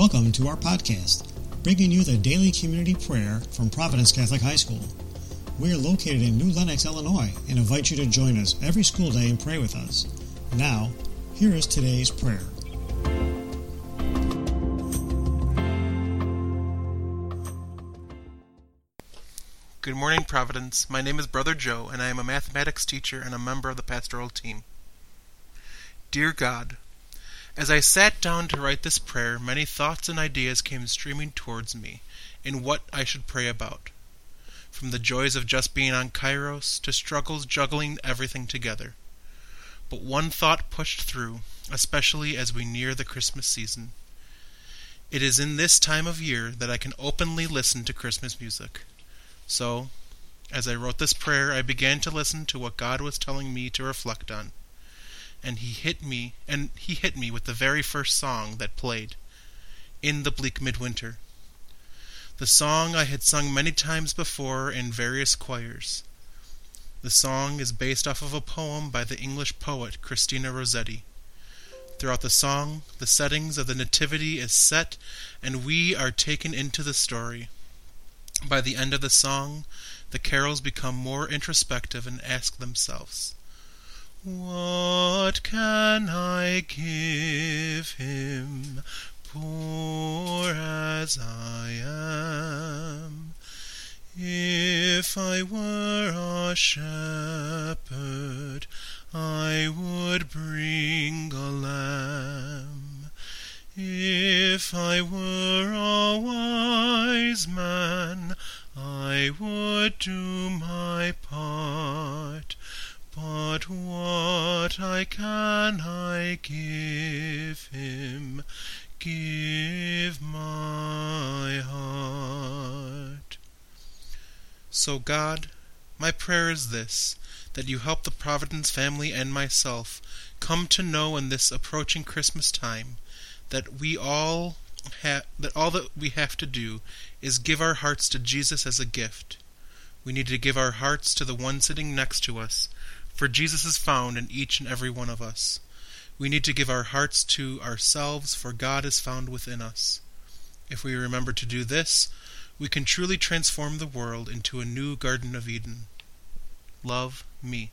Welcome to our podcast, bringing you the daily community prayer from Providence Catholic High School. We are located in New Lenox, Illinois, and invite you to join us every school day and pray with us. Now, here is today's prayer. Good morning, Providence. My name is Brother Joe, and I am a mathematics teacher and a member of the pastoral team. Dear God, as I sat down to write this prayer, many thoughts and ideas came streaming towards me in what I should pray about. From the joys of just being on Kairos to struggles juggling everything together. But one thought pushed through, especially as we near the Christmas season. It is in this time of year that I can openly listen to Christmas music. So, as I wrote this prayer, I began to listen to what God was telling me to reflect on and he hit me and he hit me with the very first song that played in the bleak midwinter. The song i had sung many times before in various choirs. The song is based off of a poem by the english poet christina rossetti. Throughout the song the settings of the nativity is set and we are taken into the story. By the end of the song the carols become more introspective and ask themselves what can I give him, poor as I am? If I were a shepherd, I would bring a lamb. If I were a wise man, I would do my part. But what I can I give him, give my heart. So, God, my prayer is this that you help the Providence family and myself come to know in this approaching Christmas time that we all ha- that all that we have to do is give our hearts to Jesus as a gift. We need to give our hearts to the one sitting next to us for Jesus is found in each and every one of us. We need to give our hearts to ourselves, for God is found within us. If we remember to do this, we can truly transform the world into a new Garden of Eden. Love me.